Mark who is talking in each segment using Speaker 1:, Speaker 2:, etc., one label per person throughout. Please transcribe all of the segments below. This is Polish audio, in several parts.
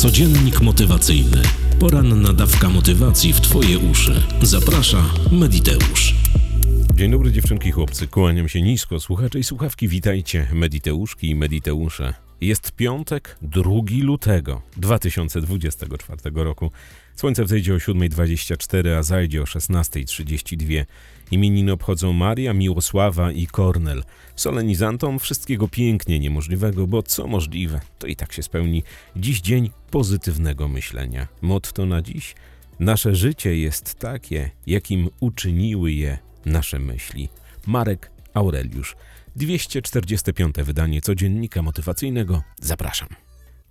Speaker 1: Codziennik motywacyjny. Poranna dawka motywacji w Twoje uszy. Zaprasza Mediteusz.
Speaker 2: Dzień dobry dziewczynki chłopcy, kłaniam się nisko, słuchacze i słuchawki, witajcie, Mediteuszki i Mediteusze. Jest piątek, 2 lutego 2024 roku. Słońce wzejdzie o 7.24, a zajdzie o 16.32. Imieniny obchodzą Maria, Miłosława i Kornel. Solenizantom wszystkiego pięknie niemożliwego, bo co możliwe, to i tak się spełni. Dziś dzień pozytywnego myślenia. Motto na dziś? Nasze życie jest takie, jakim uczyniły je nasze myśli. Marek Aureliusz. 245. wydanie codziennika motywacyjnego. Zapraszam.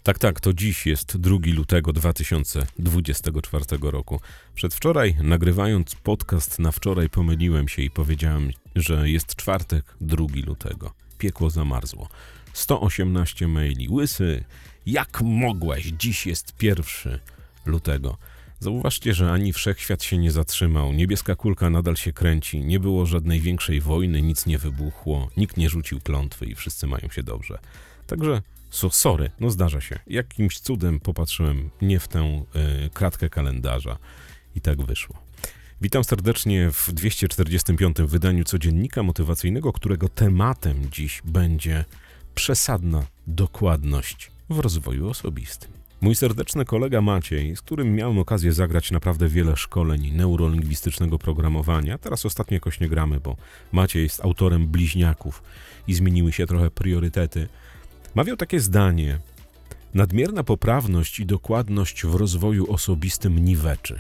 Speaker 2: Tak, tak, to dziś jest 2 lutego 2024 roku. Przedwczoraj, nagrywając podcast na wczoraj, pomyliłem się i powiedziałem, że jest czwartek, 2 lutego. Piekło zamarzło. 118 maili. Łysy, jak mogłeś? Dziś jest 1 lutego. Zauważcie, że ani wszechświat się nie zatrzymał, niebieska kulka nadal się kręci, nie było żadnej większej wojny, nic nie wybuchło, nikt nie rzucił klątwy i wszyscy mają się dobrze. Także so, sorry, no zdarza się. Jakimś cudem popatrzyłem nie w tę y, kratkę kalendarza i tak wyszło. Witam serdecznie w 245. wydaniu codziennika motywacyjnego, którego tematem dziś będzie przesadna dokładność w rozwoju osobistym. Mój serdeczny kolega Maciej, z którym miałem okazję zagrać naprawdę wiele szkoleń neurolingwistycznego programowania, teraz ostatnio jakoś nie gramy, bo Maciej jest autorem bliźniaków i zmieniły się trochę priorytety, mawiał takie zdanie: Nadmierna poprawność i dokładność w rozwoju osobistym niweczy.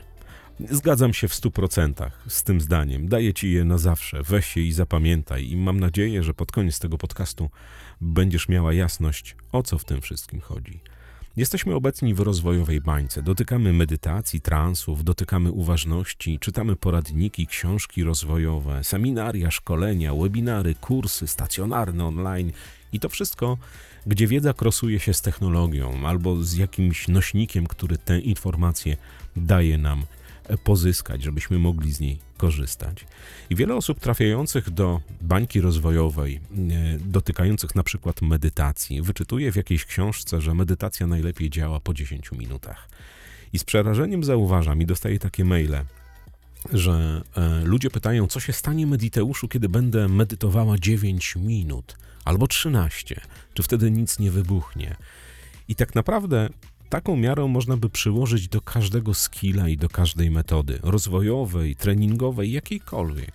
Speaker 2: Zgadzam się w stu procentach z tym zdaniem. Daję ci je na zawsze. Weź je i zapamiętaj. I mam nadzieję, że pod koniec tego podcastu będziesz miała jasność, o co w tym wszystkim chodzi. Jesteśmy obecni w rozwojowej bańce. Dotykamy medytacji, transów, dotykamy uważności, czytamy poradniki, książki rozwojowe, seminaria, szkolenia, webinary, kursy stacjonarne online i to wszystko, gdzie wiedza krosuje się z technologią albo z jakimś nośnikiem, który tę informację daje nam pozyskać, żebyśmy mogli z niej korzystać. I wiele osób trafiających do bańki rozwojowej, e, dotykających na przykład medytacji, wyczytuje w jakiejś książce, że medytacja najlepiej działa po 10 minutach. I z przerażeniem zauważam i dostaję takie maile, że e, ludzie pytają, co się stanie Mediteuszu, kiedy będę medytowała 9 minut albo 13, czy wtedy nic nie wybuchnie. I tak naprawdę Taką miarą można by przyłożyć do każdego skilla i do każdej metody rozwojowej, treningowej, jakiejkolwiek.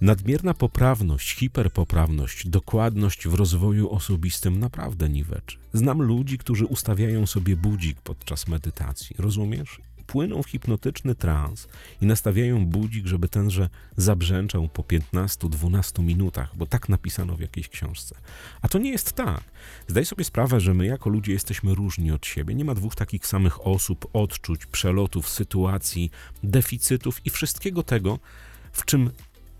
Speaker 2: Nadmierna poprawność, hiperpoprawność, dokładność w rozwoju osobistym naprawdę niweczy. Znam ludzi, którzy ustawiają sobie budzik podczas medytacji, rozumiesz? Płyną w hipnotyczny trans i nastawiają budzik, żeby tenże zabrzęczał po 15-12 minutach, bo tak napisano w jakiejś książce. A to nie jest tak. Zdaj sobie sprawę, że my jako ludzie jesteśmy różni od siebie. Nie ma dwóch takich samych osób, odczuć, przelotów, sytuacji, deficytów i wszystkiego tego, w czym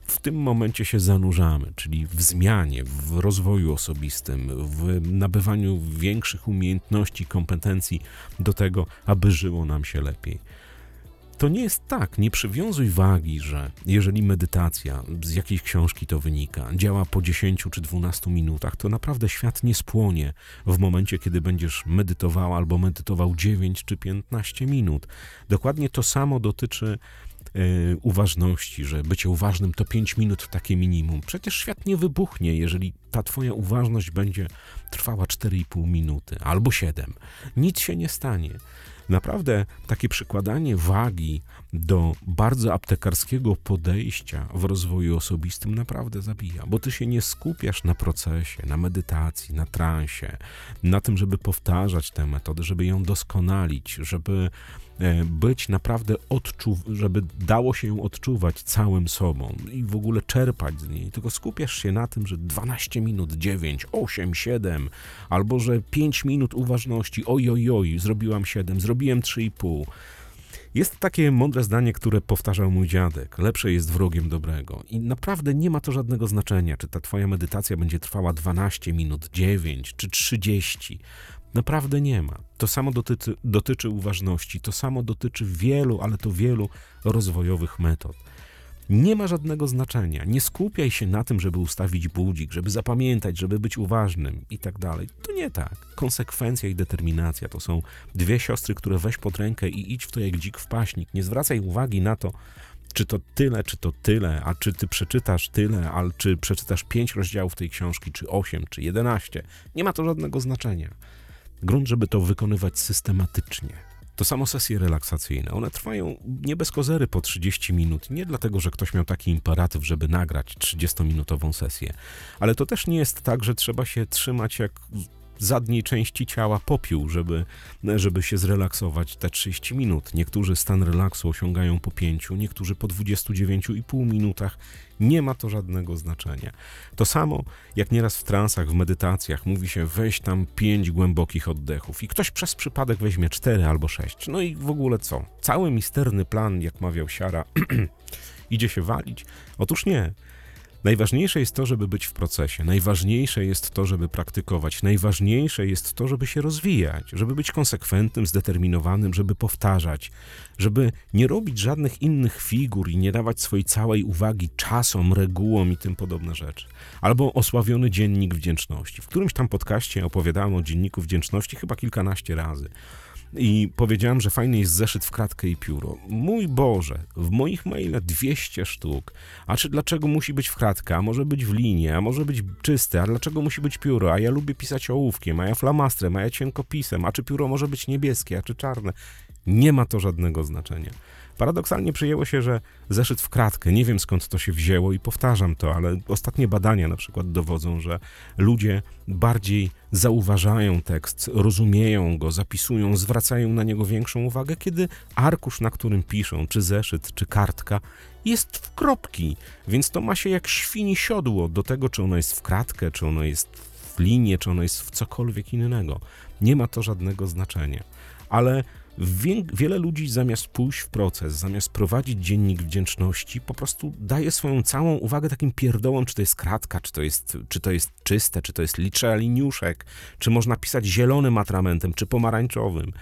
Speaker 2: w tym momencie się zanurzamy, czyli w zmianie, w rozwoju osobistym, w nabywaniu większych umiejętności, kompetencji do tego, aby żyło nam się lepiej. To nie jest tak, nie przywiązuj wagi, że jeżeli medytacja, z jakiejś książki to wynika, działa po 10 czy 12 minutach, to naprawdę świat nie spłonie w momencie, kiedy będziesz medytowała albo medytował 9 czy 15 minut. Dokładnie to samo dotyczy uważności, że bycie uważnym to 5 minut takie minimum. Przecież świat nie wybuchnie, jeżeli ta twoja uważność będzie trwała 4,5 minuty albo 7. Nic się nie stanie. Naprawdę takie przykładanie wagi do bardzo aptekarskiego podejścia w rozwoju osobistym naprawdę zabija, bo ty się nie skupiasz na procesie, na medytacji, na transie, na tym, żeby powtarzać tę metodę, żeby ją doskonalić, żeby być naprawdę odczuw, żeby dało się ją odczuwać całym sobą i w ogóle czerpać z niej, tylko skupiasz się na tym, że 12 minut, 9, 8, 7, albo że 5 minut uważności, oj, oj, oj, zrobiłam 7, zrobiłem 3,5, jest takie mądre zdanie, które powtarzał mój dziadek: lepsze jest wrogiem dobrego. I naprawdę nie ma to żadnego znaczenia, czy ta twoja medytacja będzie trwała 12 minut, 9 czy 30. Naprawdę nie ma. To samo dotyczy, dotyczy uważności, to samo dotyczy wielu, ale to wielu rozwojowych metod. nie ma żadnego znaczenia. Nie skupiaj się na tym, żeby ustawić budzik, żeby zapamiętać, żeby być uważnym i tak dalej. To nie tak. Konsekwencja i determinacja to są dwie siostry, które weź pod rękę i idź w to jak dzik w paśnik. Nie zwracaj uwagi na to, czy to tyle, czy to tyle, a czy ty przeczytasz tyle, a czy przeczytasz pięć rozdziałów tej książki, czy osiem, czy jedenaście. Nie ma to żadnego znaczenia. Grunt, żeby to wykonywać systematycznie. To samo sesje relaksacyjne. One trwają nie bez kozery po 30 minut. Nie dlatego, że ktoś miał taki imperatyw, żeby nagrać 30-minutową sesję, ale to też nie jest tak, że trzeba się trzymać jak zadniej części ciała popiół, żeby, żeby się zrelaksować te 30 minut. Niektórzy stan relaksu osiągają po 5, niektórzy po 29,5 minutach. Nie ma to żadnego znaczenia. To samo jak nieraz w transach, w medytacjach mówi się weź tam 5 głębokich oddechów i ktoś przez przypadek weźmie 4 albo 6. No i w ogóle co? Cały misterny plan, jak mawiał Siara, idzie się walić? Otóż nie. Najważniejsze jest to, żeby być w procesie. Najważniejsze jest to, żeby praktykować. Najważniejsze jest to, żeby się rozwijać, żeby być konsekwentnym, zdeterminowanym, żeby powtarzać, żeby nie robić żadnych innych figur i nie dawać swojej całej uwagi czasom, regułom i tym podobne rzeczy. Albo osławiony dziennik wdzięczności. W którymś tam podcaście opowiadałem o dzienniku wdzięczności chyba kilkanaście razy i powiedziałem, że fajny jest zeszyt w kratkę i pióro. Mój Boże, w moich mailach 200 sztuk. A czy dlaczego musi być w kratkę? A może być w linie, a może być czyste, a dlaczego musi być pióro? A ja lubię pisać ołówkiem, a ja flamastrem, a ja cienkopisem, a czy pióro może być niebieskie, a czy czarne? Nie ma to żadnego znaczenia. Paradoksalnie przyjęło się, że zeszyt w kratkę, nie wiem skąd to się wzięło i powtarzam to, ale ostatnie badania na przykład dowodzą, że ludzie bardziej zauważają tekst, rozumieją go, zapisują, zwracają na niego większą uwagę, kiedy arkusz, na którym piszą, czy zeszyt, czy kartka, jest w kropki, więc to ma się jak świni siodło do tego, czy ono jest w kratkę, czy ono jest w linię, czy ono jest w cokolwiek innego. Nie ma to żadnego znaczenia. Ale Wie, wiele ludzi zamiast pójść w proces, zamiast prowadzić dziennik wdzięczności, po prostu daje swoją całą uwagę takim pierdołom, czy to jest kratka, czy to jest, czy to jest czyste, czy to jest liczę liniuszek, czy można pisać zielonym atramentem, czy pomarańczowym.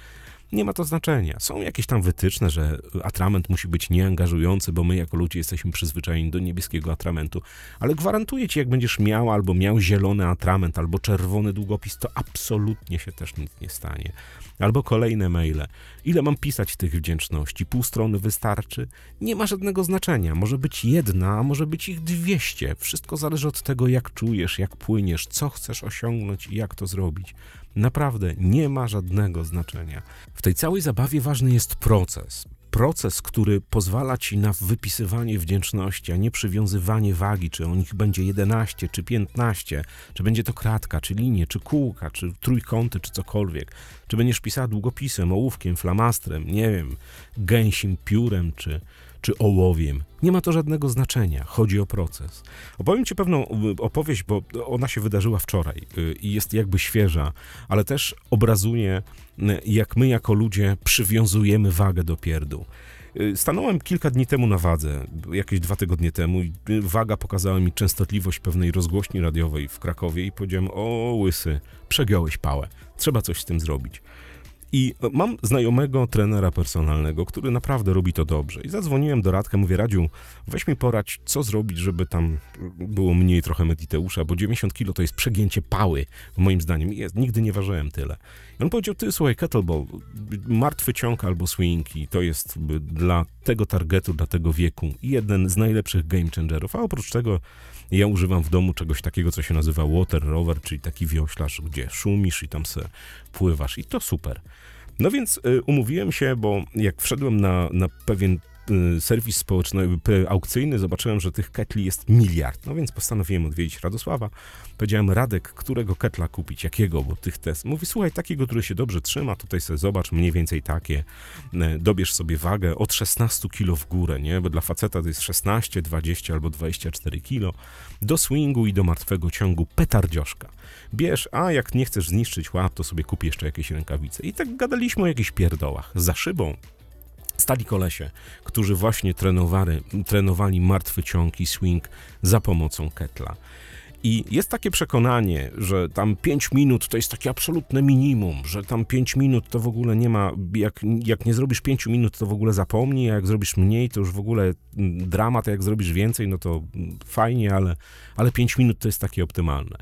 Speaker 2: Nie ma to znaczenia. Są jakieś tam wytyczne, że atrament musi być nieangażujący, bo my jako ludzie jesteśmy przyzwyczajeni do niebieskiego atramentu, ale gwarantuję ci, jak będziesz miał albo miał zielony atrament, albo czerwony długopis, to absolutnie się też nic nie stanie. Albo kolejne maile. Ile mam pisać tych wdzięczności? Pół strony wystarczy? Nie ma żadnego znaczenia. Może być jedna, a może być ich dwieście. Wszystko zależy od tego, jak czujesz, jak płyniesz, co chcesz osiągnąć i jak to zrobić. Naprawdę nie ma żadnego znaczenia. W tej całej zabawie ważny jest proces. Proces, który pozwala ci na wypisywanie wdzięczności, a nie przywiązywanie wagi, czy o nich będzie 11 czy 15, czy będzie to kratka, czy linie, czy kółka, czy trójkąty, czy cokolwiek. Czy będziesz pisała długopisem, ołówkiem, flamastrem, nie wiem, gęsim piórem, czy, czy ołowiem. Nie ma to żadnego znaczenia. Chodzi o proces. Opowiem Ci pewną opowieść, bo ona się wydarzyła wczoraj y, i jest jakby świeża, ale też obrazuje, y, jak my jako ludzie przywiązujemy wagę do pierdół. Y, stanąłem kilka dni temu na wadze, jakieś dwa tygodnie temu, i waga pokazała mi częstotliwość pewnej rozgłośni radiowej w Krakowie i powiedziałem: O, łysy, przegiąłeś pałę, trzeba coś z tym zrobić. I mam znajomego trenera personalnego, który naprawdę robi to dobrze. I zadzwoniłem do Radka, mówię, Radziu, weź mi porać, co zrobić, żeby tam było mniej trochę mediteusza, bo 90 kilo to jest przegięcie pały, moim zdaniem. I jest, nigdy nie ważyłem tyle. I on powiedział, ty słuchaj, kettlebell, martwy ciąg albo swing i to jest dla tego targetu, dla tego wieku jeden z najlepszych game changerów. A oprócz tego ja używam w domu czegoś takiego, co się nazywa water rower, czyli taki wioślarz, gdzie szumisz i tam se pływasz i to super. No więc y, umówiłem się, bo jak wszedłem na, na pewien serwis społeczny, aukcyjny, zobaczyłem, że tych ketli jest miliard. No więc postanowiłem odwiedzić Radosława. Powiedziałem, Radek, którego ketla kupić, jakiego, bo tych test. Mówi, słuchaj, takiego, który się dobrze trzyma, tutaj sobie zobacz, mniej więcej takie. E, dobierz sobie wagę od 16 kg w górę, nie? Bo dla faceta to jest 16, 20 albo 24 kg. Do swingu i do martwego ciągu petardzioszka. Bierz, a jak nie chcesz zniszczyć łap, to sobie kup jeszcze jakieś rękawice. I tak gadaliśmy o jakichś pierdołach. Za szybą stali kolesie, którzy właśnie trenowali, trenowali martwy ciąg i swing za pomocą ketla. I jest takie przekonanie, że tam 5 minut to jest takie absolutne minimum, że tam 5 minut to w ogóle nie ma, jak, jak nie zrobisz 5 minut, to w ogóle zapomnij, a jak zrobisz mniej, to już w ogóle mm, dramat, a jak zrobisz więcej, no to mm, fajnie, ale, ale 5 minut to jest takie optymalne.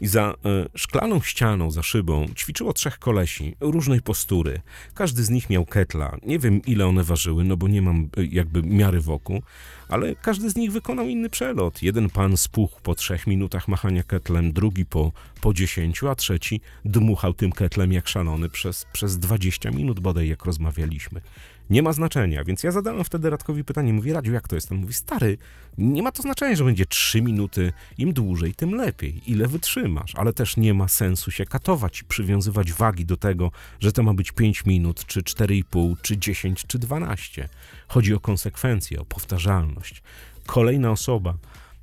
Speaker 2: I za e, szklaną ścianą, za szybą, ćwiczyło trzech kolesi różnej postury. Każdy z nich miał ketla. Nie wiem, ile one ważyły, no bo nie mam e, jakby miary wokół, ale każdy z nich wykonał inny przelot. Jeden pan spuchł po trzech minutach machania ketlem, drugi po, po dziesięciu, a trzeci dmuchał tym ketlem jak szalony przez, przez 20 minut bodaj, jak rozmawialiśmy. Nie ma znaczenia, więc ja zadałem wtedy Radkowi pytanie, mówię, Radziu, jak to jest? On mówi, stary, nie ma to znaczenia, że będzie 3 minuty, im dłużej, tym lepiej, ile wytrzymasz, ale też nie ma sensu się katować i przywiązywać wagi do tego, że to ma być 5 minut, czy 4,5, czy 10, czy 12. Chodzi o konsekwencje, o powtarzalność. Kolejna osoba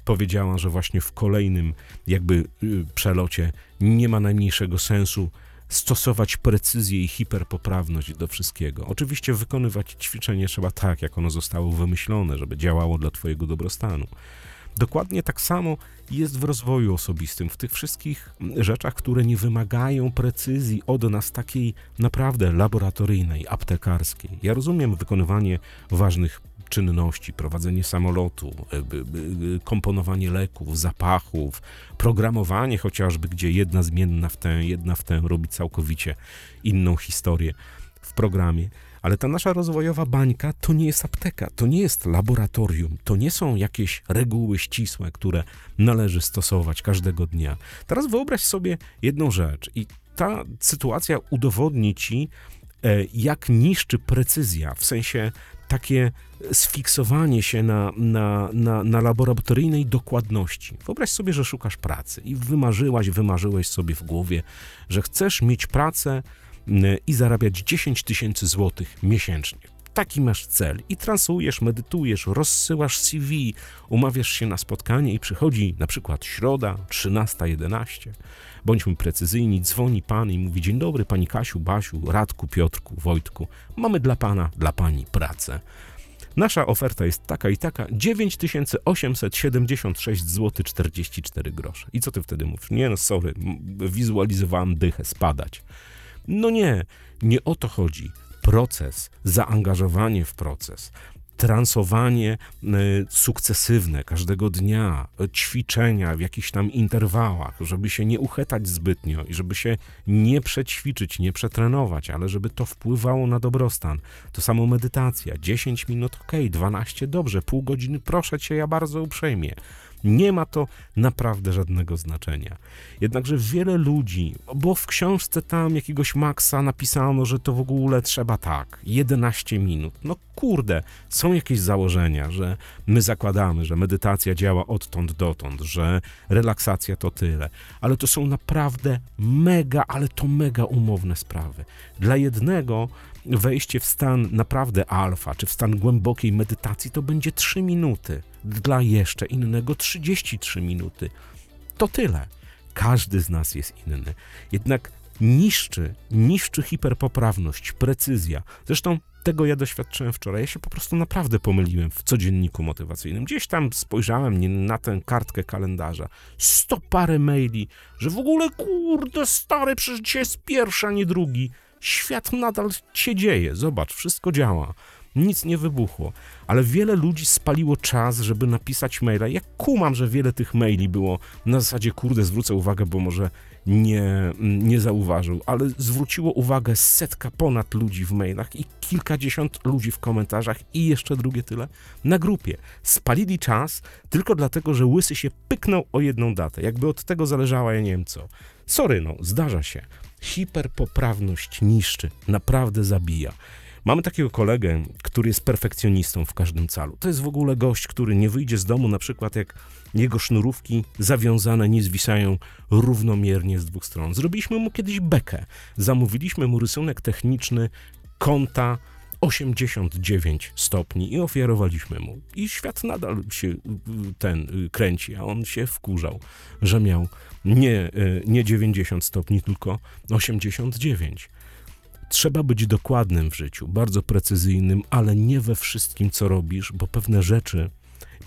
Speaker 2: powiedziała, że właśnie w kolejnym jakby y, przelocie nie ma najmniejszego sensu stosować precyzję i hiperpoprawność do wszystkiego. Oczywiście wykonywać ćwiczenie trzeba tak, jak ono zostało wymyślone, żeby działało dla Twojego dobrostanu. Dokładnie tak samo jest w rozwoju osobistym, w tych wszystkich rzeczach, które nie wymagają precyzji od nas takiej naprawdę laboratoryjnej, aptekarskiej. Ja rozumiem wykonywanie ważnych czynności, prowadzenie samolotu, e, komponowanie leków, zapachów, programowanie chociażby, gdzie jedna zmienna w tę, jedna w tę robi całkowicie inną historię w programie. Ale ta nasza rozwojowa bańka to nie jest apteka, to nie jest laboratorium, to nie są jakieś reguły ścisłe, które należy stosować każdego dnia. Teraz wyobraź sobie jedną rzecz i ta sytuacja udowodni ci, e, jak niszczy precyzja, w sensie takie sfiksowanie się na, na, na, na laboratoryjnej dokładności. Wyobraź sobie, że szukasz pracy i wymarzyłaś, wymarzyłeś sobie w głowie, że chcesz mieć pracę m, i zarabiać 10 tysięcy złotych miesięcznie. Taki masz cel i transujesz, medytujesz, rozsyłasz CV, umawiasz się na spotkanie i przychodzi na przykład środa, 13.11. Bądźmy precyzyjni, dzwoni pan i mówi: Dzień dobry, pani Kasiu, Basiu, Radku, Piotrku, Wojtku. Mamy dla pana, dla pani pracę. Nasza oferta jest taka i taka 9876 zł 44 grosze. I co ty wtedy mówisz? Nie no, sorry, wizualizowałem dychę spadać. No nie, nie o to chodzi. Proces, zaangażowanie w proces, transowanie y, sukcesywne każdego dnia, y, ćwiczenia w jakichś tam interwałach, żeby się nie uchetać zbytnio i żeby się nie przećwiczyć, nie przetrenować, ale żeby to wpływało na dobrostan. To samo medytacja. 10 minut ok, 12 dobrze, pół godziny proszę cię, ja bardzo uprzejmie. Nie ma to naprawdę żadnego znaczenia. Jednakże wiele ludzi, bo w książce tam jakiegoś Maxa napisano, że to w ogóle trzeba tak, 11 minut. No kurde, są jakieś założenia, że my zakładamy, że medytacja działa odtąd dotąd, że relaksacja to tyle, ale to są naprawdę mega, ale to mega umowne sprawy. Dla jednego wejście w stan naprawdę alfa, czy w stan głębokiej medytacji to będzie 3 minuty, dla jeszcze innego 33 minuty. To tyle. Każdy z nas jest inny. Jednak niszczy, niszczy hiperpoprawność, precyzja. Zresztą tego ja doświadczyłem wczoraj. Ja się po prostu naprawdę pomyliłem w codzienniku motywacyjnym. Gdzieś tam spojrzałem na tę kartkę kalendarza. Sto parę maili, że w ogóle kurde stary, przecież dzisiaj jest pierwszy, a nie drugi. Świat nadal się dzieje. Zobacz, wszystko działa. Nic nie wybuchło, ale wiele ludzi spaliło czas, żeby napisać maila. Ja kumam, że wiele tych maili było na zasadzie, kurde, zwrócę uwagę, bo może nie, nie zauważył, ale zwróciło uwagę setka ponad ludzi w mailach i kilkadziesiąt ludzi w komentarzach i jeszcze drugie tyle na grupie. Spalili czas tylko dlatego, że Łysy się pyknął o jedną datę. Jakby od tego zależała, ja nie wiem co. Sorry, no, zdarza się. Hiperpoprawność niszczy, naprawdę zabija. Mamy takiego kolegę, który jest perfekcjonistą w każdym calu. To jest w ogóle gość, który nie wyjdzie z domu, na przykład jak jego sznurówki zawiązane nie zwisają równomiernie z dwóch stron. Zrobiliśmy mu kiedyś bekę. Zamówiliśmy mu rysunek techniczny kąta 89 stopni i ofiarowaliśmy mu. I świat nadal się y, ten y, kręci, a on się wkurzał, że miał nie, y, nie 90 stopni, tylko 89. Trzeba być dokładnym w życiu, bardzo precyzyjnym, ale nie we wszystkim, co robisz, bo pewne rzeczy,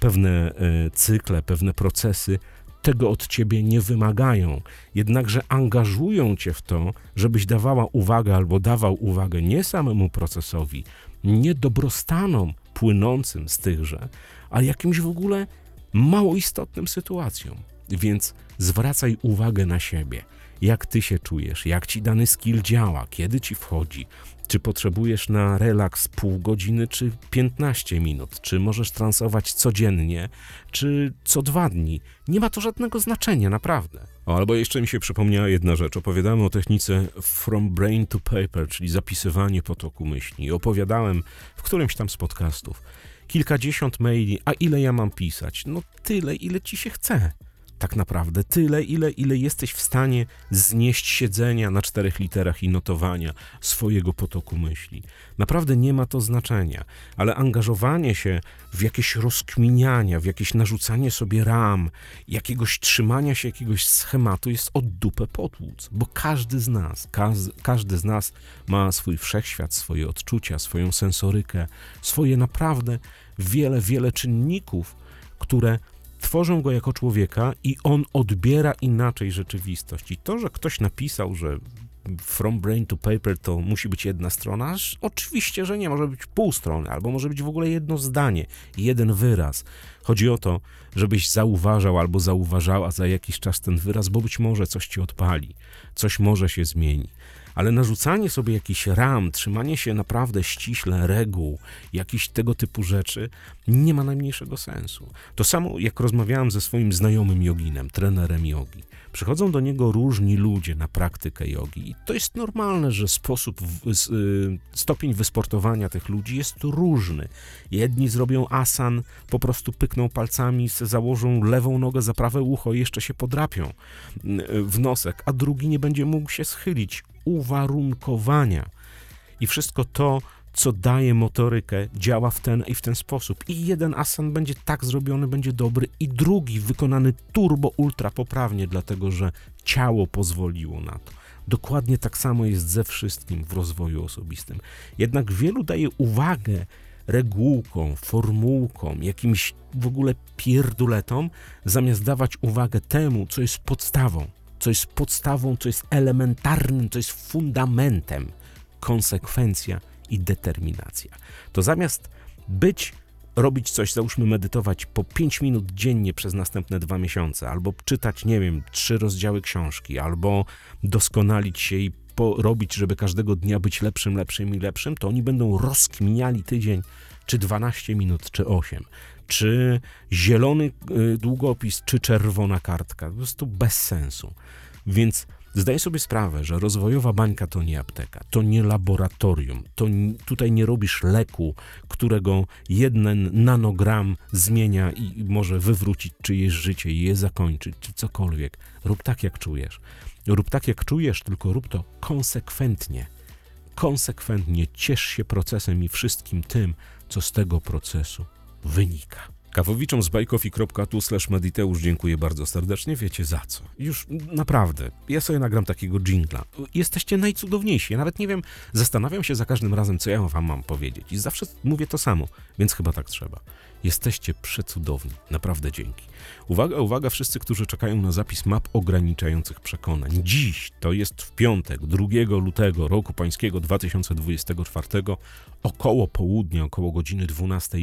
Speaker 2: pewne e, cykle, pewne procesy tego od ciebie nie wymagają, jednakże angażują cię w to, żebyś dawała uwagę albo dawał uwagę nie samemu procesowi, nie dobrostanom płynącym z tychże, a jakimś w ogóle mało istotnym sytuacjom. Więc zwracaj uwagę na siebie. Jak ty się czujesz, jak ci dany skill działa, kiedy ci wchodzi, czy potrzebujesz na relaks pół godziny, czy 15 minut, czy możesz transować codziennie, czy co dwa dni. Nie ma to żadnego znaczenia, naprawdę. Albo jeszcze mi się przypomniała jedna rzecz. Opowiadałem o technice from brain to paper, czyli zapisywanie potoku myśli. Opowiadałem w którymś tam z podcastów. Kilkadziesiąt maili, a ile ja mam pisać? No tyle, ile ci się chce tak naprawdę tyle, ile, ile jesteś w stanie znieść siedzenia na czterech literach i notowania swojego potoku myśli. Naprawdę nie ma to znaczenia, ale angażowanie się w jakieś rozkminiania, w jakieś narzucanie sobie ram, jakiegoś trzymania się jakiegoś schematu jest od dupę potłuc, bo każdy z nas, kaz, każdy z nas ma swój wszechświat, swoje odczucia, swoją sensorykę, swoje naprawdę wiele, wiele czynników, które tworzą go jako człowieka i on odbiera inaczej rzeczywistość. I to, że ktoś napisał, że from brain to paper to musi być jedna strona, oczywiście, że nie, może być pół strony, albo może być w ogóle jedno zdanie, jeden wyraz. Chodzi o to, żebyś zauważał albo zauważała za jakiś czas ten wyraz, bo być może coś ci odpali, coś może się zmieni ale narzucanie sobie jakichś ram, trzymanie się naprawdę ściśle reguł, jakichś tego typu rzeczy nie ma najmniejszego sensu. To samo jak rozmawiałem ze swoim znajomym joginem, trenerem jogi. Przychodzą do niego różni ludzie na praktykę jogi i to jest normalne, że sposób, y, stopień wysportowania tych ludzi jest różny. Jedni zrobią asan, po prostu pykną palcami, założą lewą nogę za prawe ucho i jeszcze się podrapią y, w nosek, a drugi nie będzie mógł się schylić. Uwarunkowania. I wszystko to co daje motorykę, działa w ten i w ten sposób. I jeden asan będzie tak zrobiony, będzie dobry, i drugi wykonany turbo ultra poprawnie, dlatego że ciało pozwoliło na to. Dokładnie tak samo jest ze wszystkim w rozwoju osobistym. Jednak wielu daje uwagę regułkom, formułkom, jakimś w ogóle pierduletom, zamiast dawać uwagę temu, co jest podstawą, co jest podstawą, co jest elementarnym, co jest fundamentem. Konsekwencja i determinacja. To zamiast być, robić coś, załóżmy medytować po 5 minut dziennie przez następne dwa miesiące, albo czytać, nie wiem, trzy rozdziały książki, albo doskonalić się i robić, żeby każdego dnia być lepszym, lepszym i lepszym, to oni będą rozkminiali tydzień, czy 12 minut, czy 8 czy zielony y, długopis, czy czerwona kartka. Po prostu bez sensu. Więc Zdaję sobie sprawę, że rozwojowa bańka to nie apteka, to nie laboratorium, to tutaj nie robisz leku, którego jeden nanogram zmienia i może wywrócić czyjeś życie i je zakończyć, czy cokolwiek. Rób tak, jak czujesz. Rób tak, jak czujesz, tylko rób to konsekwentnie. Konsekwentnie ciesz się procesem i wszystkim tym, co z tego procesu wynika. Kawowiczom z bajkofi.tu slash mediteusz dziękuję bardzo serdecznie, wiecie za co. Już naprawdę, ja sobie nagram takiego jingla. Jesteście najcudowniejsi, ja nawet nie wiem, zastanawiam się za każdym razem, co ja wam mam powiedzieć i zawsze mówię to samo, więc chyba tak trzeba. Jesteście przecudowni, naprawdę dzięki. Uwaga, uwaga, wszyscy, którzy czekają na zapis map ograniczających przekonań. Dziś, to jest w piątek, 2 lutego roku pańskiego 2024, około południa, około godziny 12,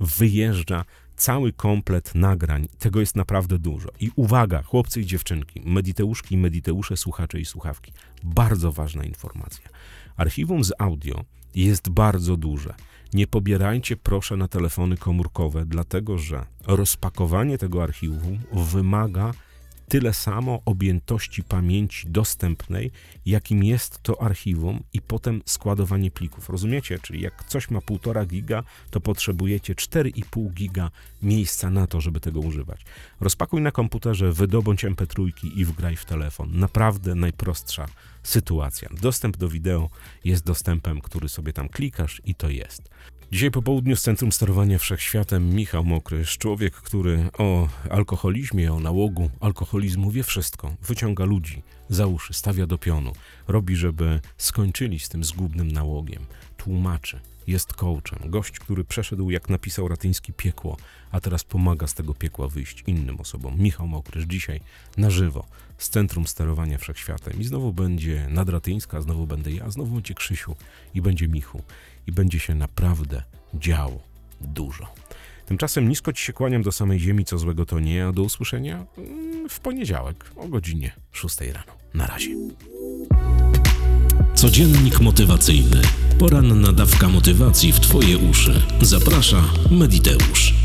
Speaker 2: wyjeżdża cały komplet nagrań. Tego jest naprawdę dużo. I uwaga, chłopcy i dziewczynki, mediteuszki i mediteusze, słuchacze i słuchawki. Bardzo ważna informacja. Archiwum z audio jest bardzo duże. Nie pobierajcie proszę na telefony komórkowe, dlatego że rozpakowanie tego archiwum wymaga tyle samo objętości pamięci dostępnej, jakim jest to archiwum i potem składowanie plików. Rozumiecie? Czyli jak coś ma 1,5 giga, to potrzebujecie 4,5 giga miejsca na to, żeby tego używać. Rozpakuj na komputerze, wydobądź MP3 i wgraj w telefon. Naprawdę najprostsza sytuacja. Dostęp do wideo jest dostępem, który sobie tam klikasz i to jest. Dzisiaj po południu z Centrum Sterowania Wszechświatem Michał Mokrysz, człowiek, który o alkoholizmie, o nałogu alkoholizmu wie wszystko. Wyciąga ludzi za uszy, stawia do pionu, robi, żeby skończyli z tym zgubnym nałogiem. Tłumaczy, jest coachem. Gość, który przeszedł, jak napisał Ratyński, piekło, a teraz pomaga z tego piekła wyjść innym osobom. Michał Mokrysz dzisiaj na żywo z Centrum Sterowania Wszechświatem. I znowu będzie Nadratyńska, znowu będę ja, znowu będzie Krzysiu i będzie Michu. I będzie się naprawdę działo dużo. Tymczasem nisko ci się kłaniam do samej ziemi, co złego to nie, a do usłyszenia mm, w poniedziałek o godzinie 6 rano. Na razie.
Speaker 1: Codziennik motywacyjny. Poranna dawka motywacji w Twoje uszy. Zaprasza Mediteusz.